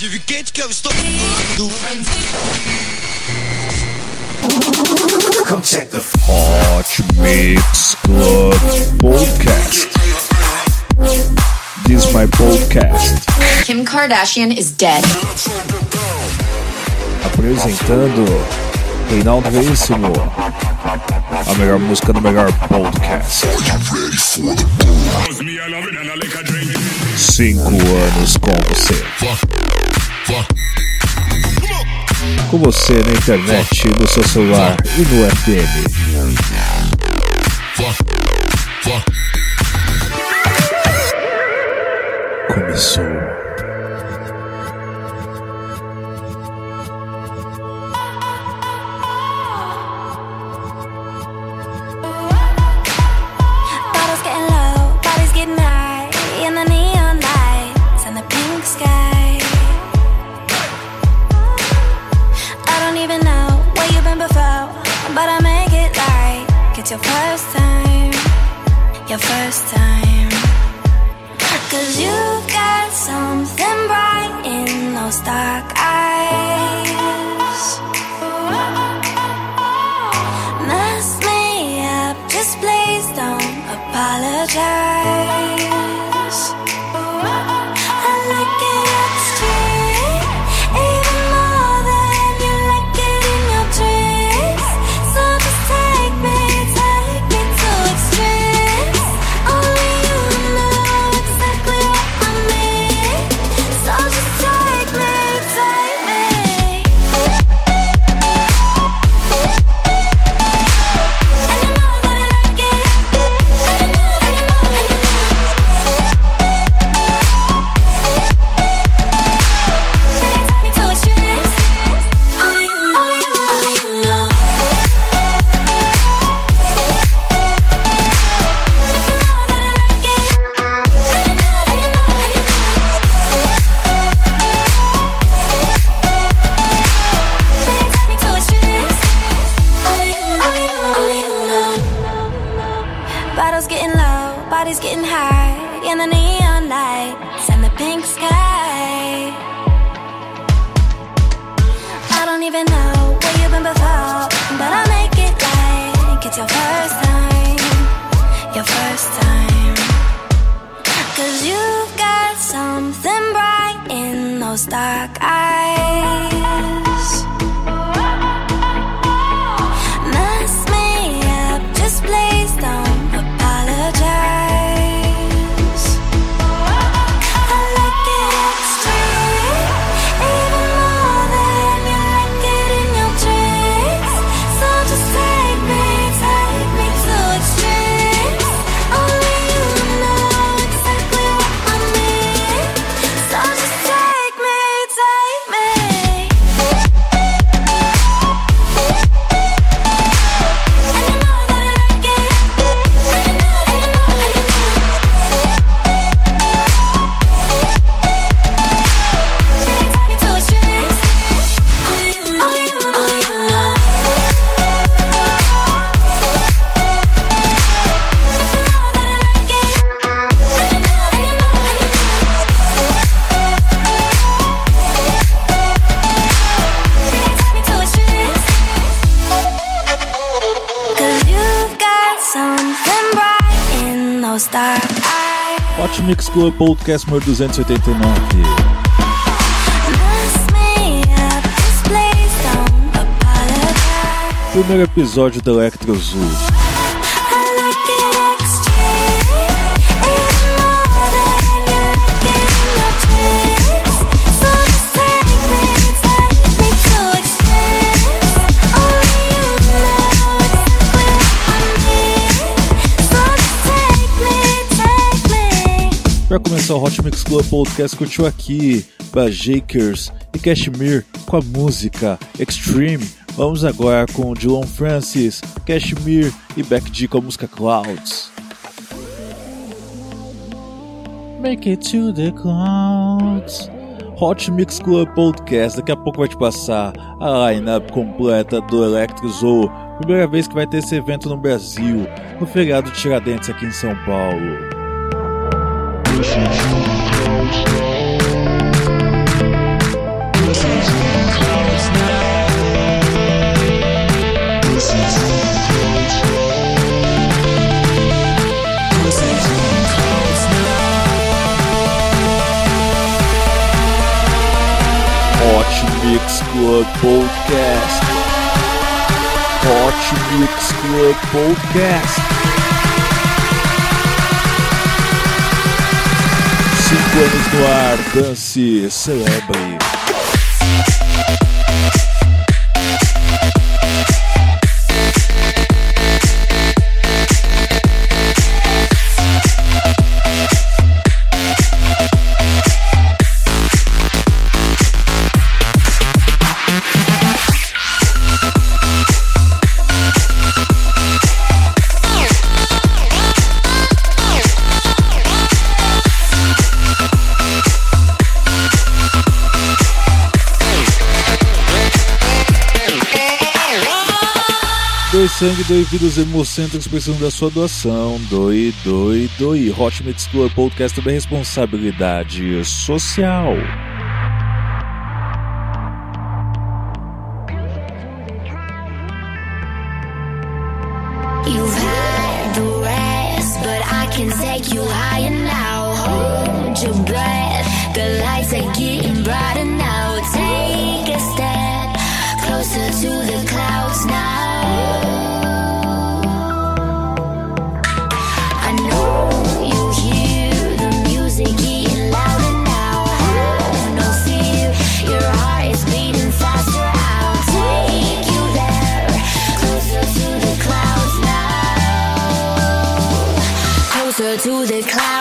Adivinha quente que eu estou. Come check the Hot Mix Club Podcast. This is my podcast. Kim Kardashian is dead. Apresentando Reinaldo Veríssimo. A melhor música do melhor podcast. Cinco anos com você. Com você na internet, no seu celular e no FM. Começou. Your first time, your first time. Club Podcast número 289. Mess me up, just please don't apologize. Primeiro episódio do Electro Zoo. Me. Para começar o Hot Mix Club Podcast, curtiu aqui Bajakers e Cashmere com a música Extreme. Vamos agora com Dylan Francis, Cashmere e Beck G com a música Clouds. Make it to the clouds. Hot Mix Club Podcast. Daqui a pouco vai te passar a lineup completa do Electro Zoo. Primeira vez que vai ter esse evento no Brasil, no feriado Tiradentes aqui em São Paulo. Mix Club Podcast. Hot Mix Club Podcast. Cinco anos no ar, dance, celebre. Sangue, doe vidas hemocêntricos precisando da sua doação. Doe, doe, doe. Hot Mix Club Podcast também responsabilidade social. Now. Take a step closer to the clouds now. To the clouds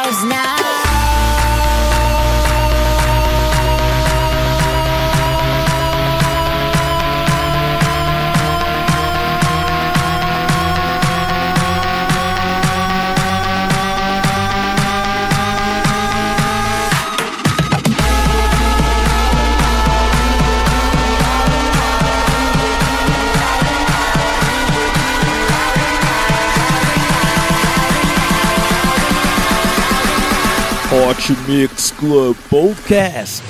Hot Mix Club Podcast.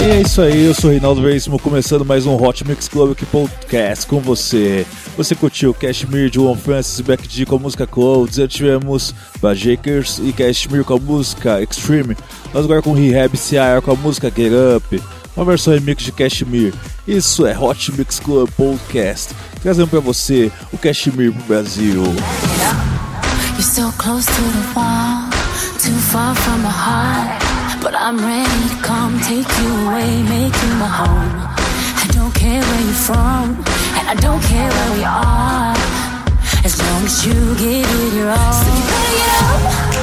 E é isso aí, eu sou Reinaldo Veríssimo, começando mais um Hot Mix Club aqui Podcast com você. Você curtiu Cashmere de One Francis e Beck G com a música Clothes, já tivemos Bajakers e Cashmere com a música Extreme, nós agora com Rehab CR com a música Get Up, uma versão remix de Cashmere. Isso é Hot Mix Club Podcast, trazendo pra você o Cashmere pro Brasil. You're so close to the wall, too far from my heart. But I'm ready to come, take you away, make you my home. I don't care where you're from, and I don't care where we are. As long as you give it your all. So you better get up,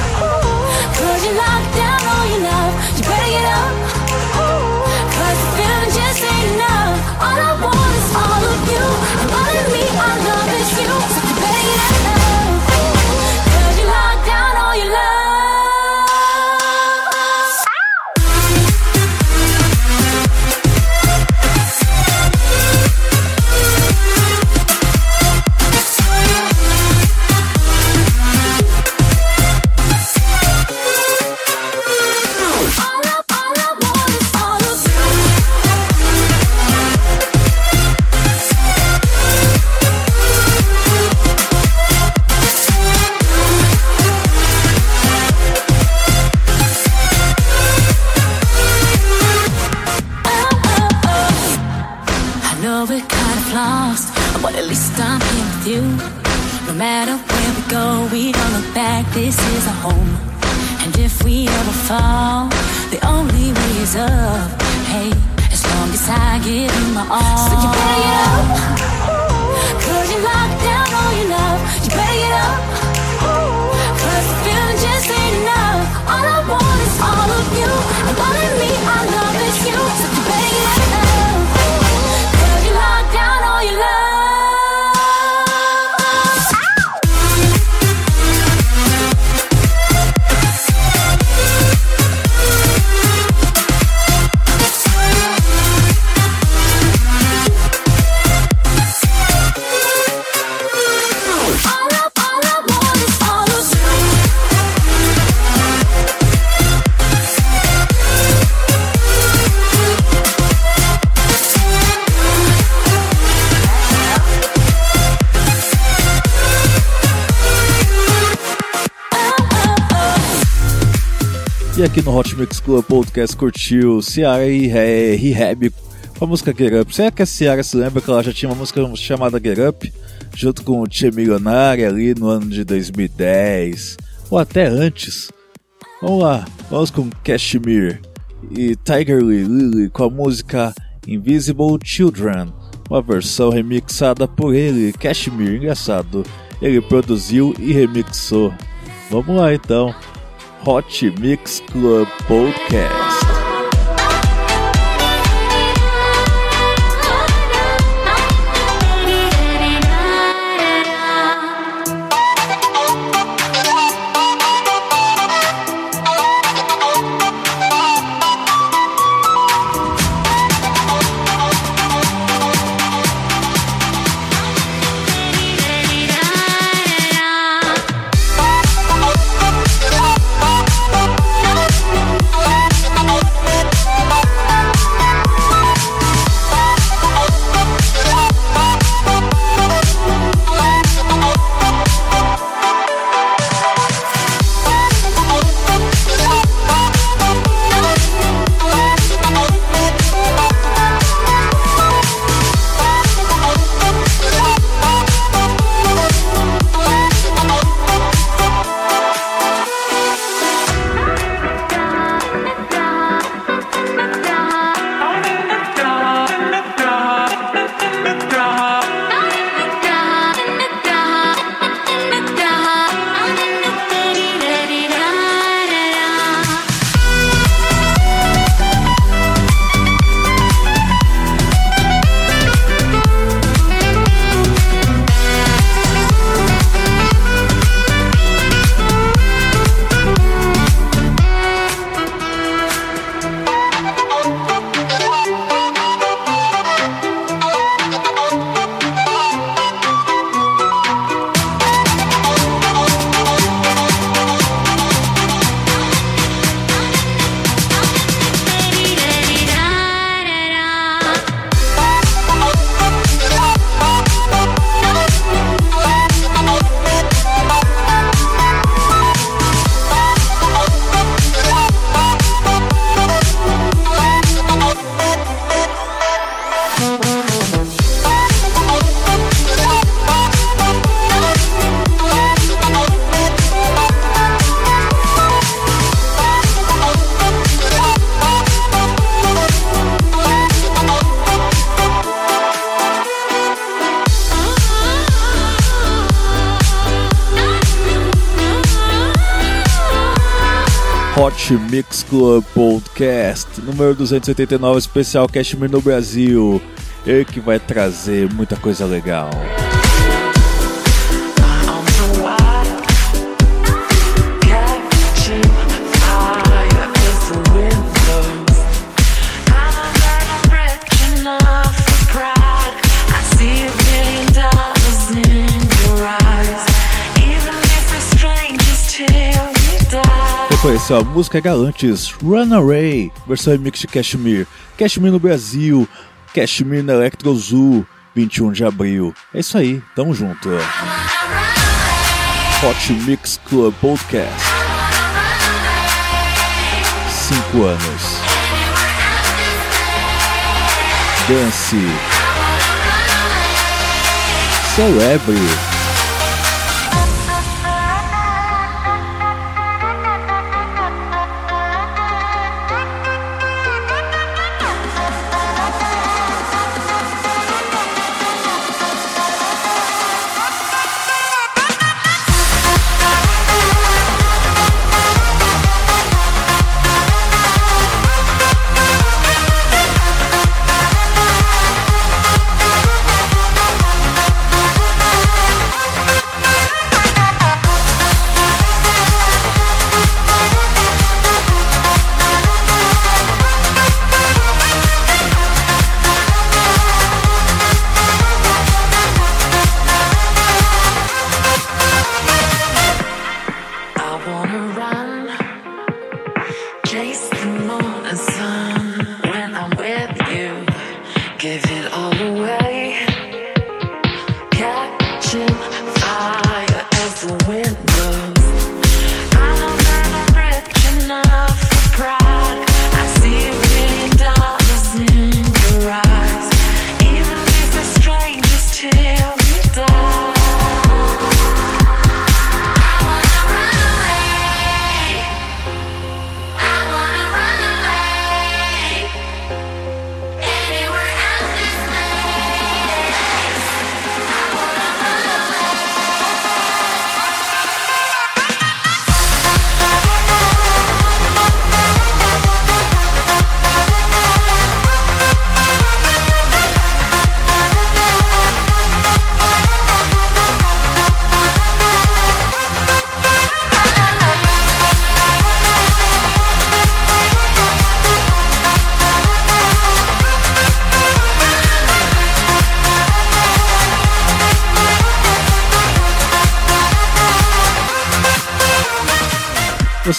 E aqui no Hot Mix Club Podcast curtiu Ciara e Rehab com a música Get Up. Será que a Ciara se lembra que ela já tinha uma música chamada Get Up? Junto com o Tia Milionária ali no ano de 2010, ou até antes. Vamos lá, vamos com Cashmere e Tiger Lily com a música Invisible Children, uma versão remixada por ele, Cashmere, engraçado. Ele produziu e remixou. Vamos lá então. Hot Mix Club Podcast. Mix Club Podcast, número 289, especial Cashmere no Brasil. Ele que vai trazer muita coisa legal. Conheceu a música Galantes Runaway, versão remix de Cashmere. Cashmere no Brasil, Cashmere na Electro Zoo, 21 de abril. É isso aí, tamo junto. Hot Mix Club Podcast. Cinco anos. Dance. Celebre.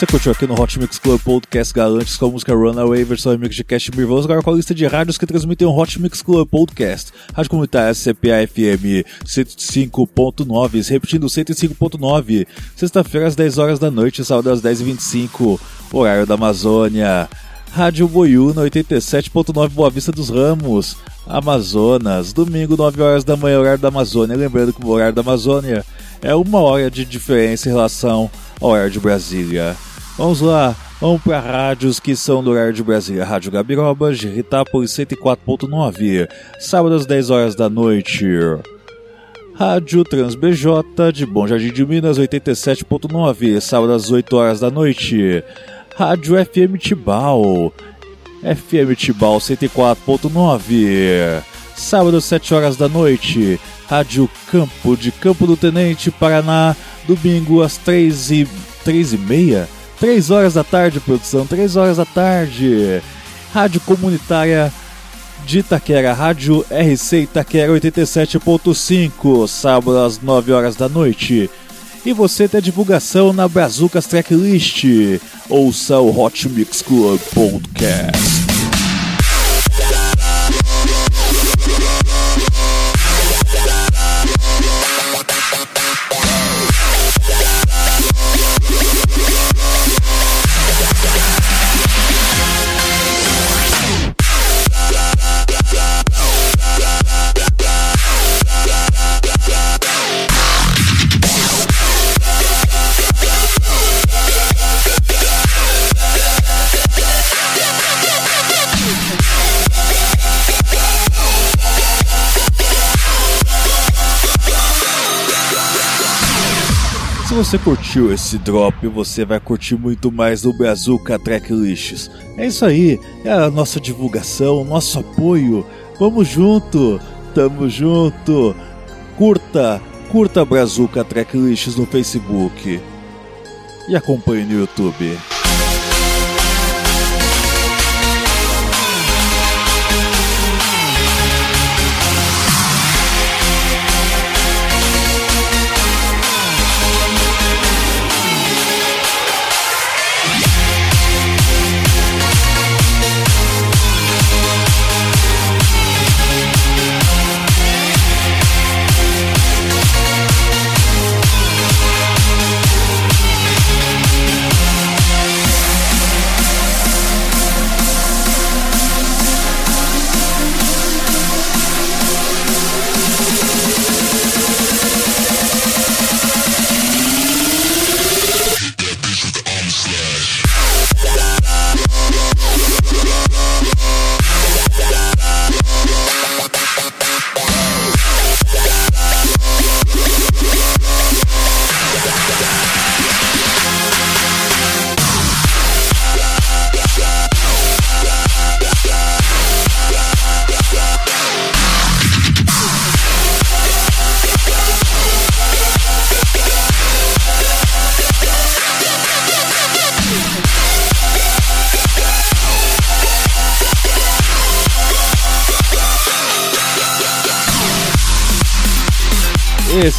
Você curtiu aqui no Hot Mix Club Podcast Galantes com a música Runaway, versão remix de Cashmere. Vamos agora com a lista de rádios que transmitem o Hot Mix Club Podcast. Rádio Comunitária CPA FM 105.9, repetindo 105.9. Sexta-feira às 10 horas da noite, sábado às 10h25, horário da Amazônia. Rádio Boiúna 87.9 Boa Vista dos Ramos, Amazonas, domingo 9 horas da manhã, horário da Amazônia. Lembrando que o horário da Amazônia é uma hora de diferença em relação ao horário de Brasília. Vamos lá, vamos para rádios que são do horário de Brasília. Rádio Gabiroba, Ritápolis 104.9, sábado às 10 horas da noite. Rádio Trans BJ de Bom Jardim de Minas 87.9, sábado às 8 horas da noite. Rádio FM Tibau, FM Tibau 104.9, sábado às 7 horas da noite. Rádio Campo de Campo do Tenente, Paraná, domingo às 3 e, 3 e meia? 3 horas da tarde, produção, 3 horas da tarde. Rádio Comunitária de Itaquera, Rádio RC Itaquera 87.5, sábado às 9 horas da noite. E você tem a divulgação na Brazucas Tracklist. Ouça o Hot Mix Club Podcast. Você curtiu esse drop, você vai curtir muito mais do Brazuca Tracklists. É isso aí, é a nossa divulgação, nosso apoio. Vamos junto, tamo junto. Curta, curta Brazuca Tracklists no Facebook e acompanhe no YouTube.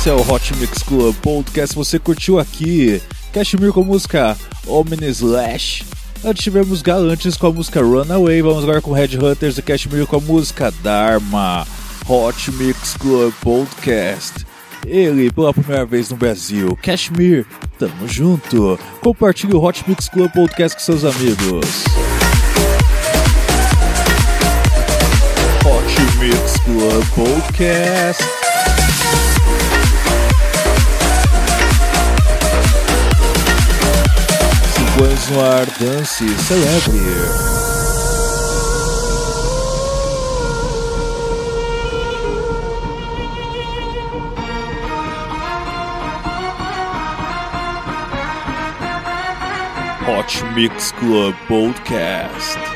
Esse é o Hot Mix Club Podcast. Você curtiu aqui Cashmere com a música Omni Slash. Antes tivemos Galantes com a música Runaway. Vamos agora com Red Hunters e Cashmere com a música Dharma. Hot Mix Club Podcast. Ele pela primeira vez no Brasil. Cashmere, tamo junto. Compartilhe o Hot Mix Club Podcast com seus amigos. Hot Mix Club Podcast. Anos no ar, dance, celebre. Hot Mix Club Podcast.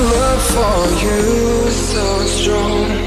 Love for you so strong.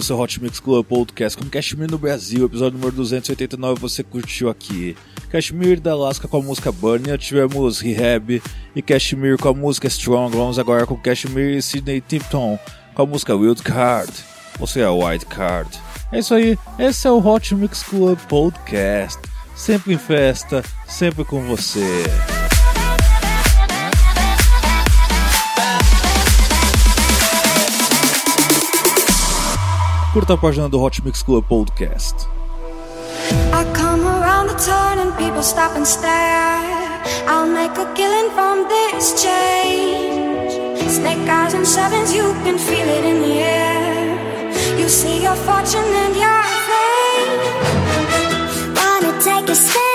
No seu Hot Mix Club Podcast com Cashmere no Brasil, episódio número 289, você curtiu aqui. Cashmere da Alaska com a música Burning, tivemos Rehab e Cashmere com a música Strong, vamos agora com Cashmere e Sidney Tipton com a música Wild Card, ou seja, White Card. É isso aí, esse é o Hot Mix Club Podcast, sempre em festa, sempre com você. Curta a página do Hot Mix Club Podcast. I come around the turn and people stop and stare. I'll make a killing from this change. Snake eyes and sevens, you can feel it in the air. You see your fortune and your fame. Wanna take a spin,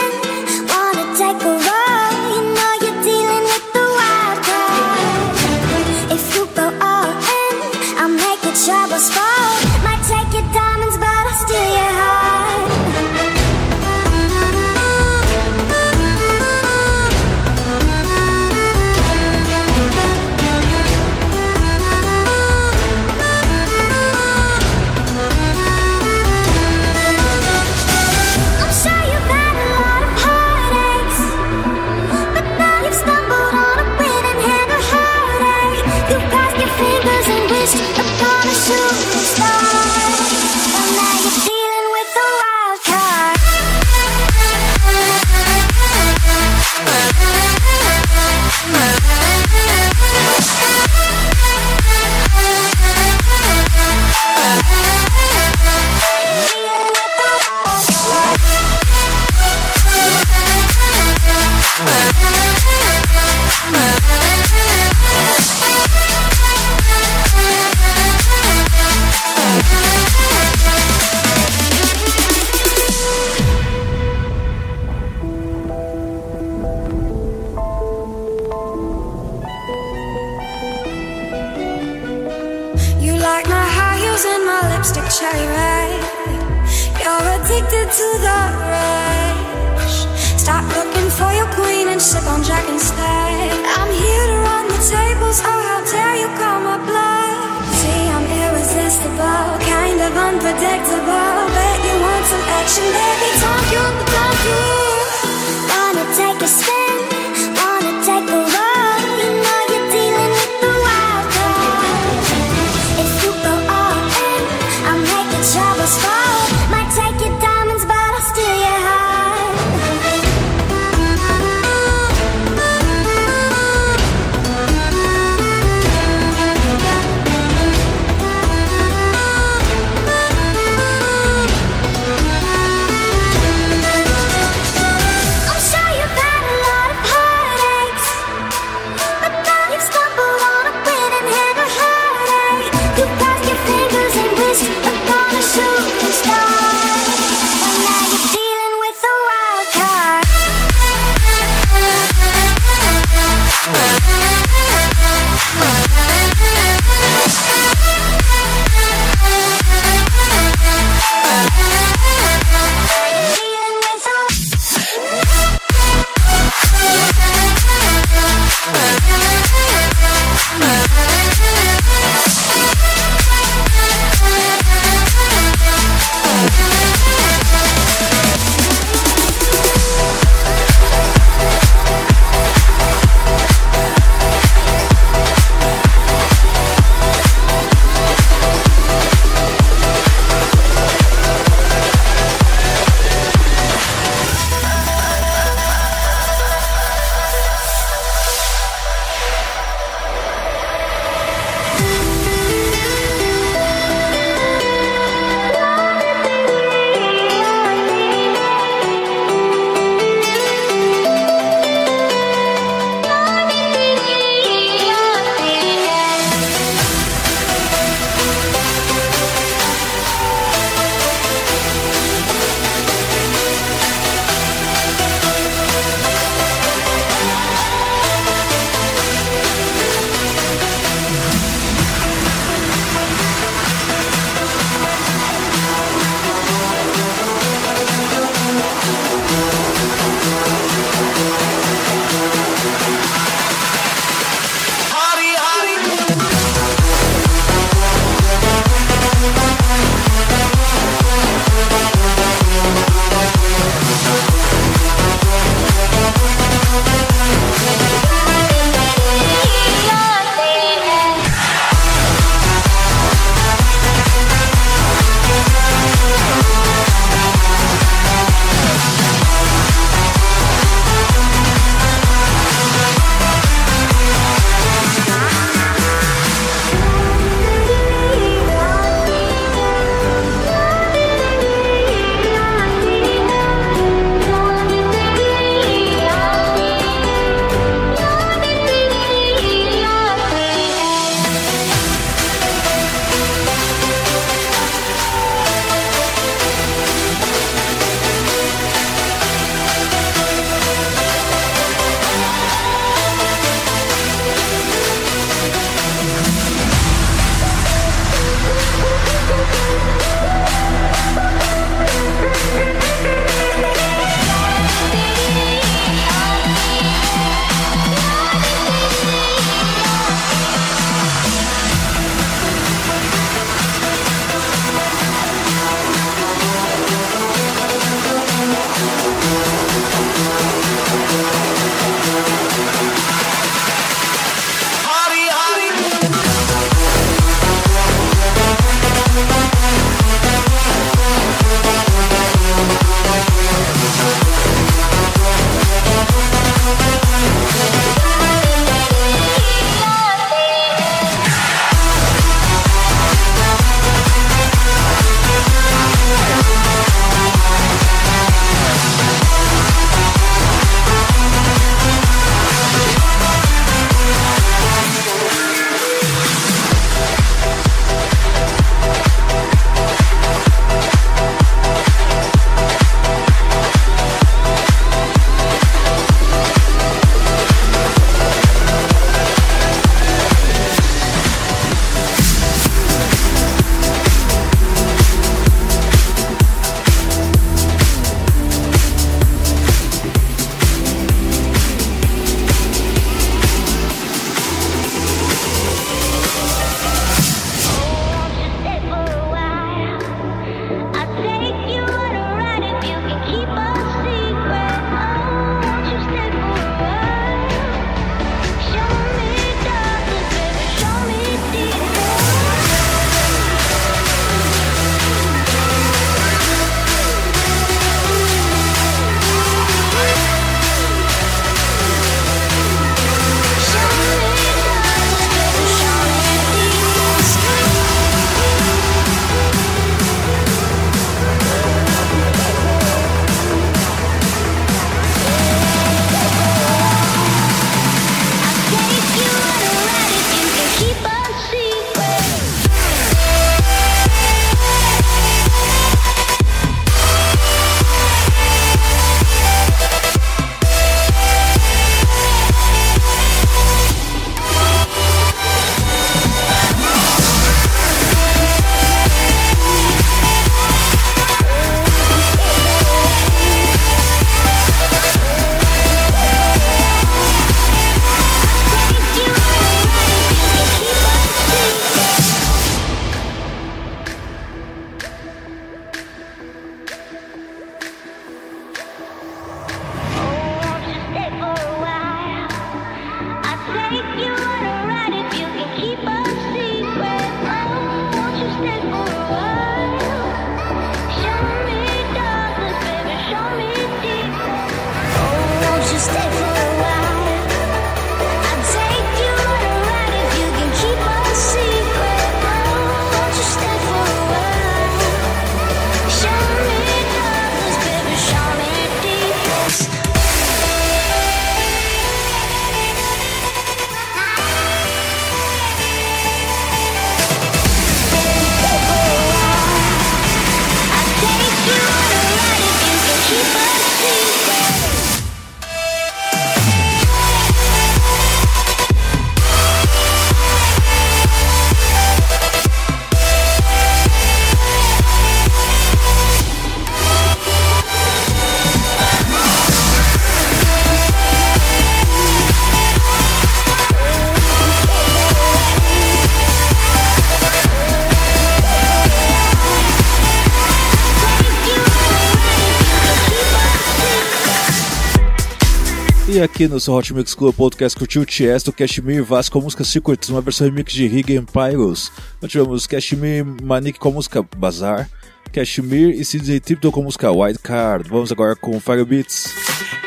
aqui no seu Hot Mix Club Podcast curtiu o Tiesto, Cashmere Vaz com a música Secrets, uma versão remix de Higgin Pyros. Nós tivemos Cashmere Manic com a música Bazar, Cashmere e CJ Tipton com a música Wild Card. Vamos agora com Fire Beats.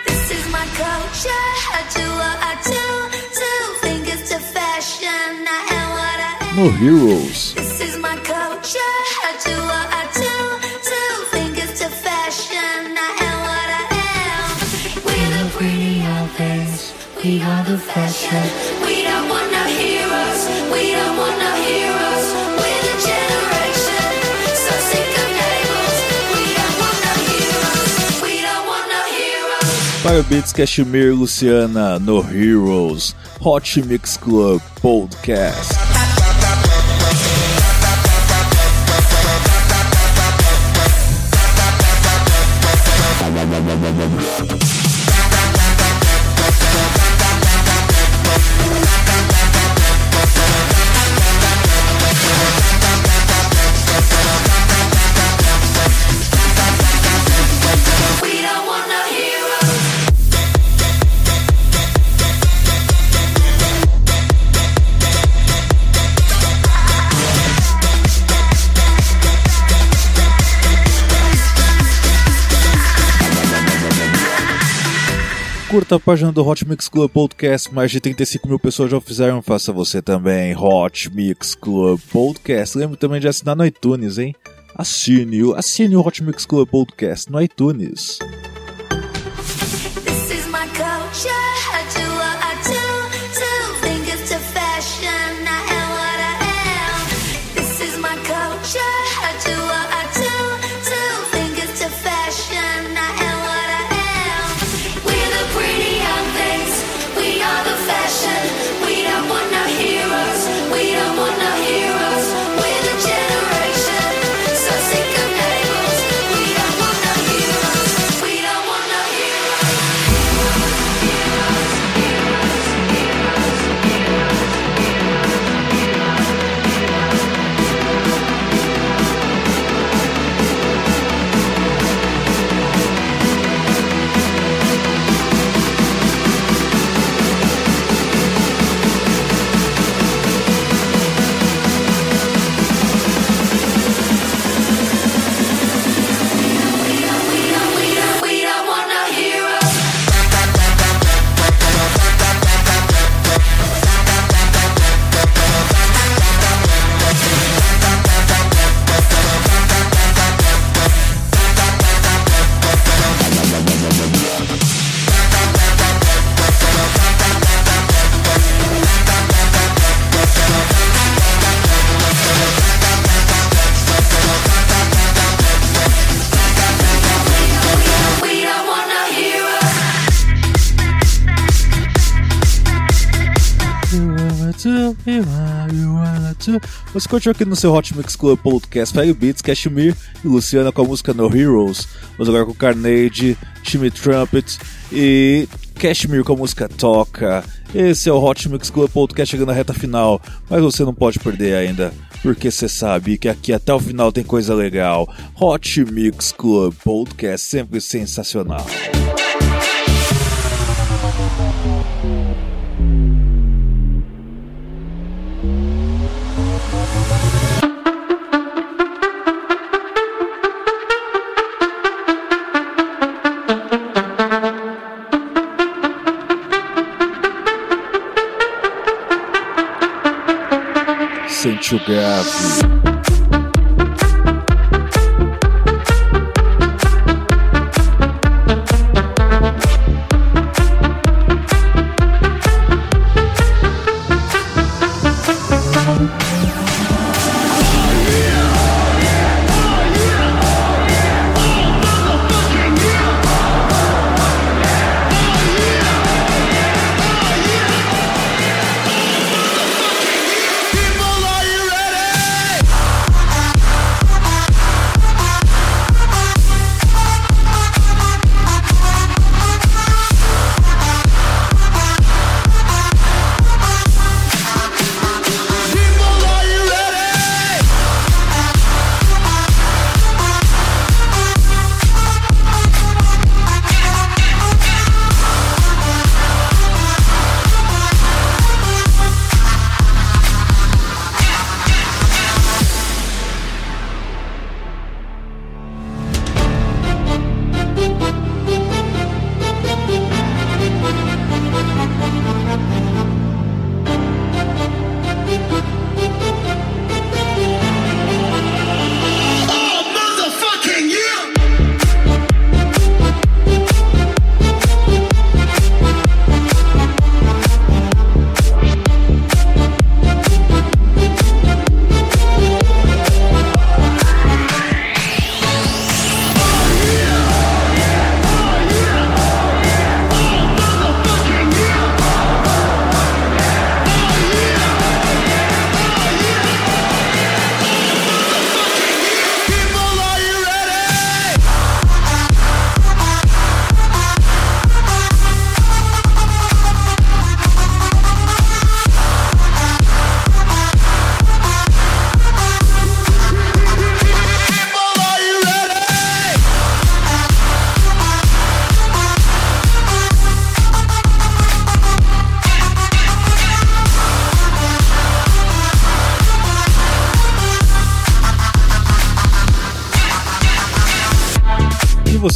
This is my culture. I do what I do. Two fingers to fashion. I am what I am. No Heroes. This is my culture. I do what I do. We are the fashion. We don't want no heroes. We don't want no heroes. We're the generation. So sick of labels. We don't want no heroes. We don't want no heroes. Cashmere, Luciana, No Heroes. Hot Mix Club Podcast. Curta a página do Hot Mix Club Podcast, mais de 35 mil pessoas já fizeram, faça você também. Hot Mix Club Podcast. Lembre também de assinar no iTunes, hein? Assine, assine o Hot Mix Club Podcast no iTunes. Você continua aqui no seu Hot Mix Club Podcast Fire Beats, Cashmere e Luciana com a música No Heroes. Vamos agora com Carnage, Timmy Trumpet e Cashmere com a música Toca. Esse é o Hot Mix Club Podcast chegando na reta final, mas você não pode perder ainda, porque você sabe que aqui até o final tem coisa legal. Hot Mix Club Podcast sempre sensacional. Sente o grave.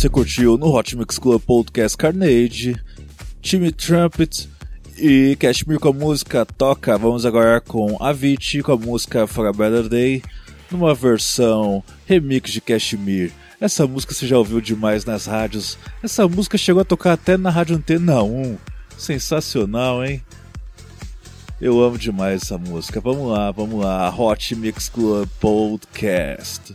Você curtiu no Hot Mix Club Podcast Carnage, Timmy Trumpet e Cashmere com a música Toca. Vamos agora com Avicii com a música For a Better Day, numa versão remix de Cashmere. Essa música você já ouviu demais nas rádios. Essa música chegou a tocar até na Rádio Antena 1. Sensacional, hein? Eu amo demais essa música. Vamos lá, vamos lá. Hot Mix Club Podcast.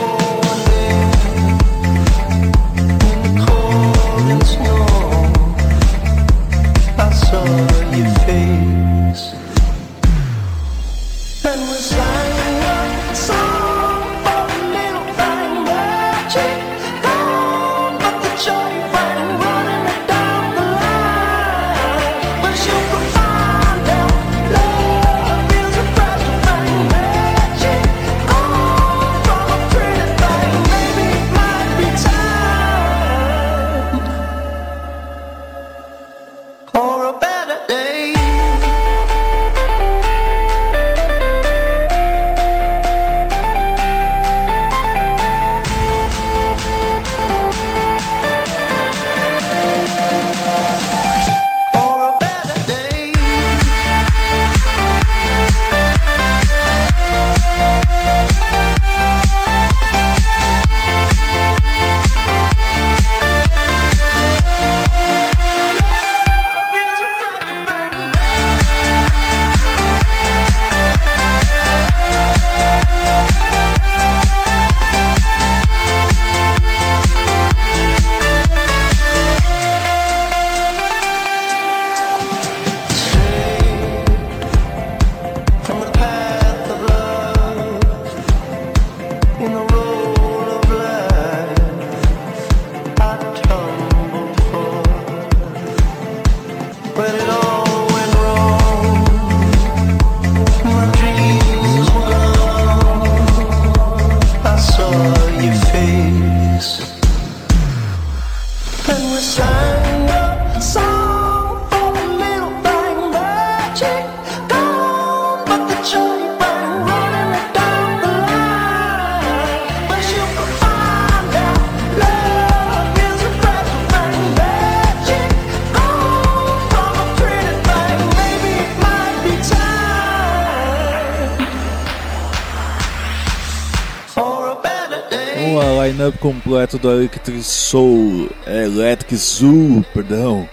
lineup completa do Electric Soul, Electric Zoo, perdão.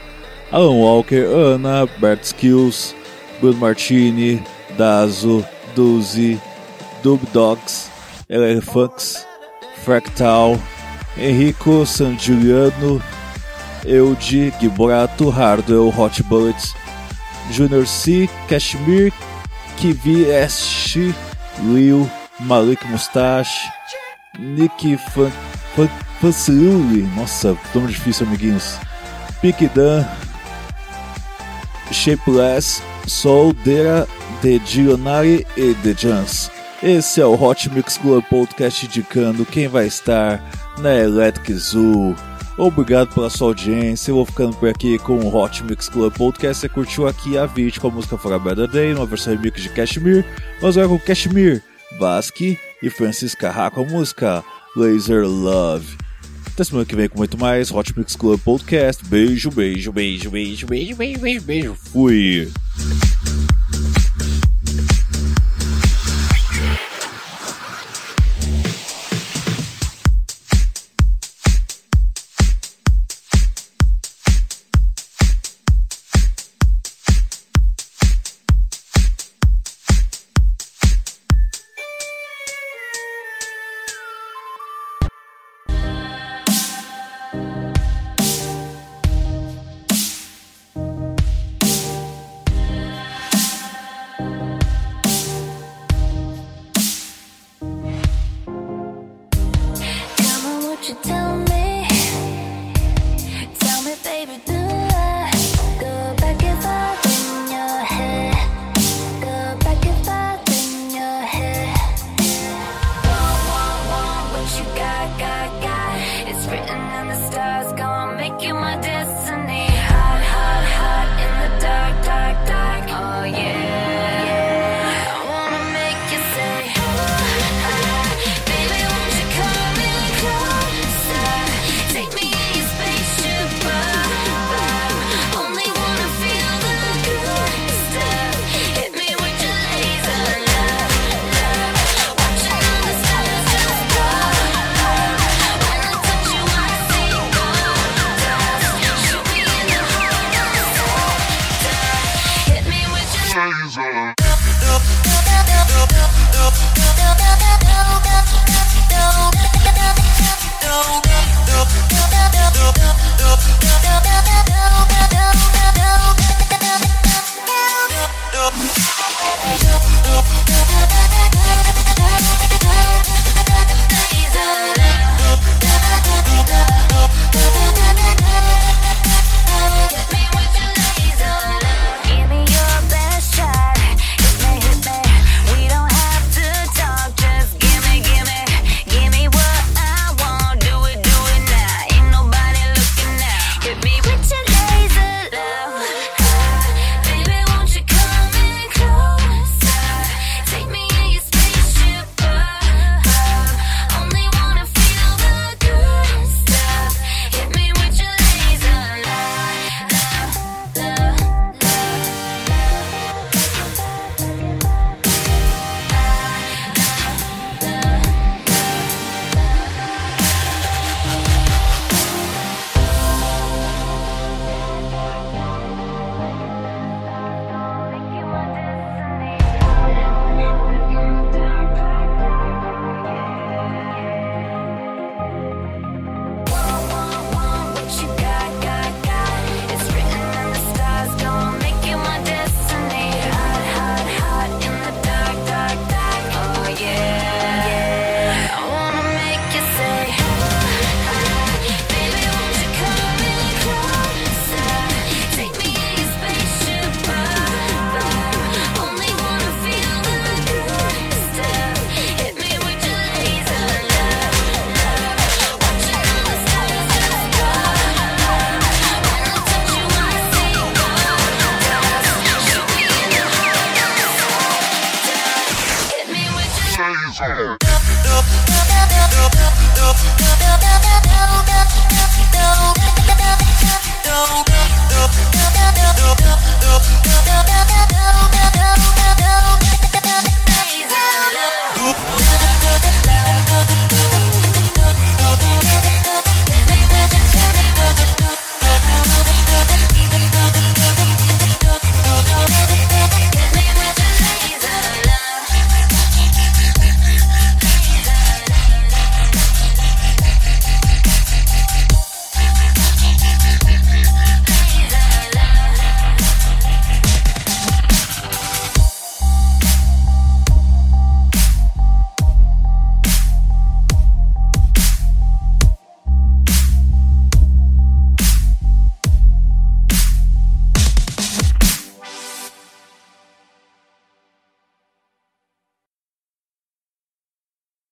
Alan Walker, Ana, Bert Skills, Bruno Martini, Dazo, Duzi, Dub Dogs, Elephants, Fractal, Enrico San Giuliano, Eudi, Giborato, Hardwell, Hot Bullets, Junior C, Kashmir, Kivi Ash, Lil, Malik Mustache, Nick Fan, Fanciuli, nossa, nome difícil, amiguinhos. Pick Dan, Shapeless, Soldeira, The Gionari e The Jans. Esse é o Hot Mix Club Podcast indicando quem vai estar na Electric Zoo. Obrigado pela sua audiência. Eu vou ficando por aqui com o Hot Mix Club Podcast. Você curtiu aqui a vídeo com a música For a Better Day, uma versão remix de Kashmir. Vamos agora com Kashmir, Basque e Francisca Ha com a música Laser Love. Até semana que vem com muito mais Hot Mix Club Podcast. Beijo, beijo, beijo, beijo, beijo, beijo, beijo, beijo. Fui.